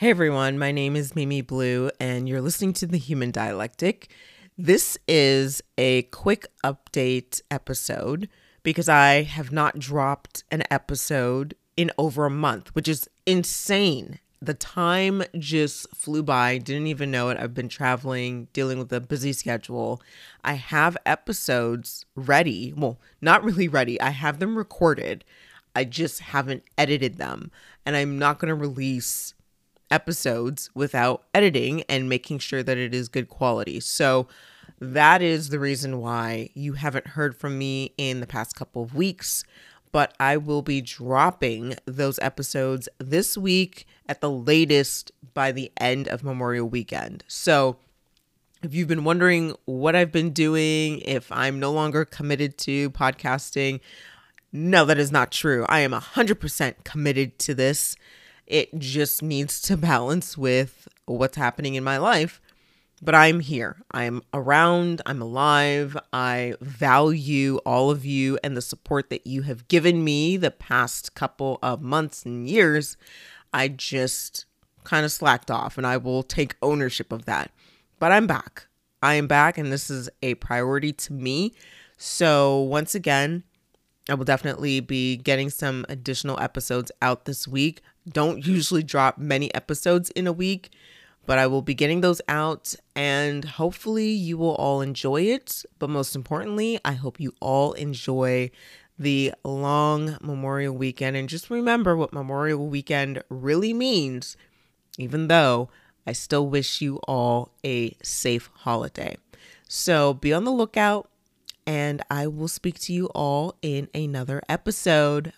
Hey everyone, my name is Mimi Blue, and you're listening to The Human Dialectic. This is a quick update episode because I have not dropped an episode in over a month, which is insane. The time just flew by, didn't even know it. I've been traveling, dealing with a busy schedule. I have episodes ready. Well, not really ready, I have them recorded. I just haven't edited them, and I'm not going to release episodes without editing and making sure that it is good quality. So that is the reason why you haven't heard from me in the past couple of weeks. But I will be dropping those episodes this week at the latest by the end of Memorial Weekend. So if you've been wondering what I've been doing, if I'm no longer committed to podcasting, no, that is not true. I am 100% committed to this. It just needs to balance with what's happening in my life. But I'm here. I'm around. I'm alive. I value all of you and the support that you have given me the past couple of months and years. I just kind of slacked off and I will take ownership of that. But I'm back. I am back and this is a priority to me. So, once again, I will definitely be getting some additional episodes out this week don't usually drop many episodes in a week, but I will be getting those out and hopefully you will all enjoy it. But most importantly, I hope you all enjoy the long Memorial Weekend and just remember what Memorial Weekend really means, even though I still wish you all a safe holiday. So be on the lookout and I will speak to you all in another episode.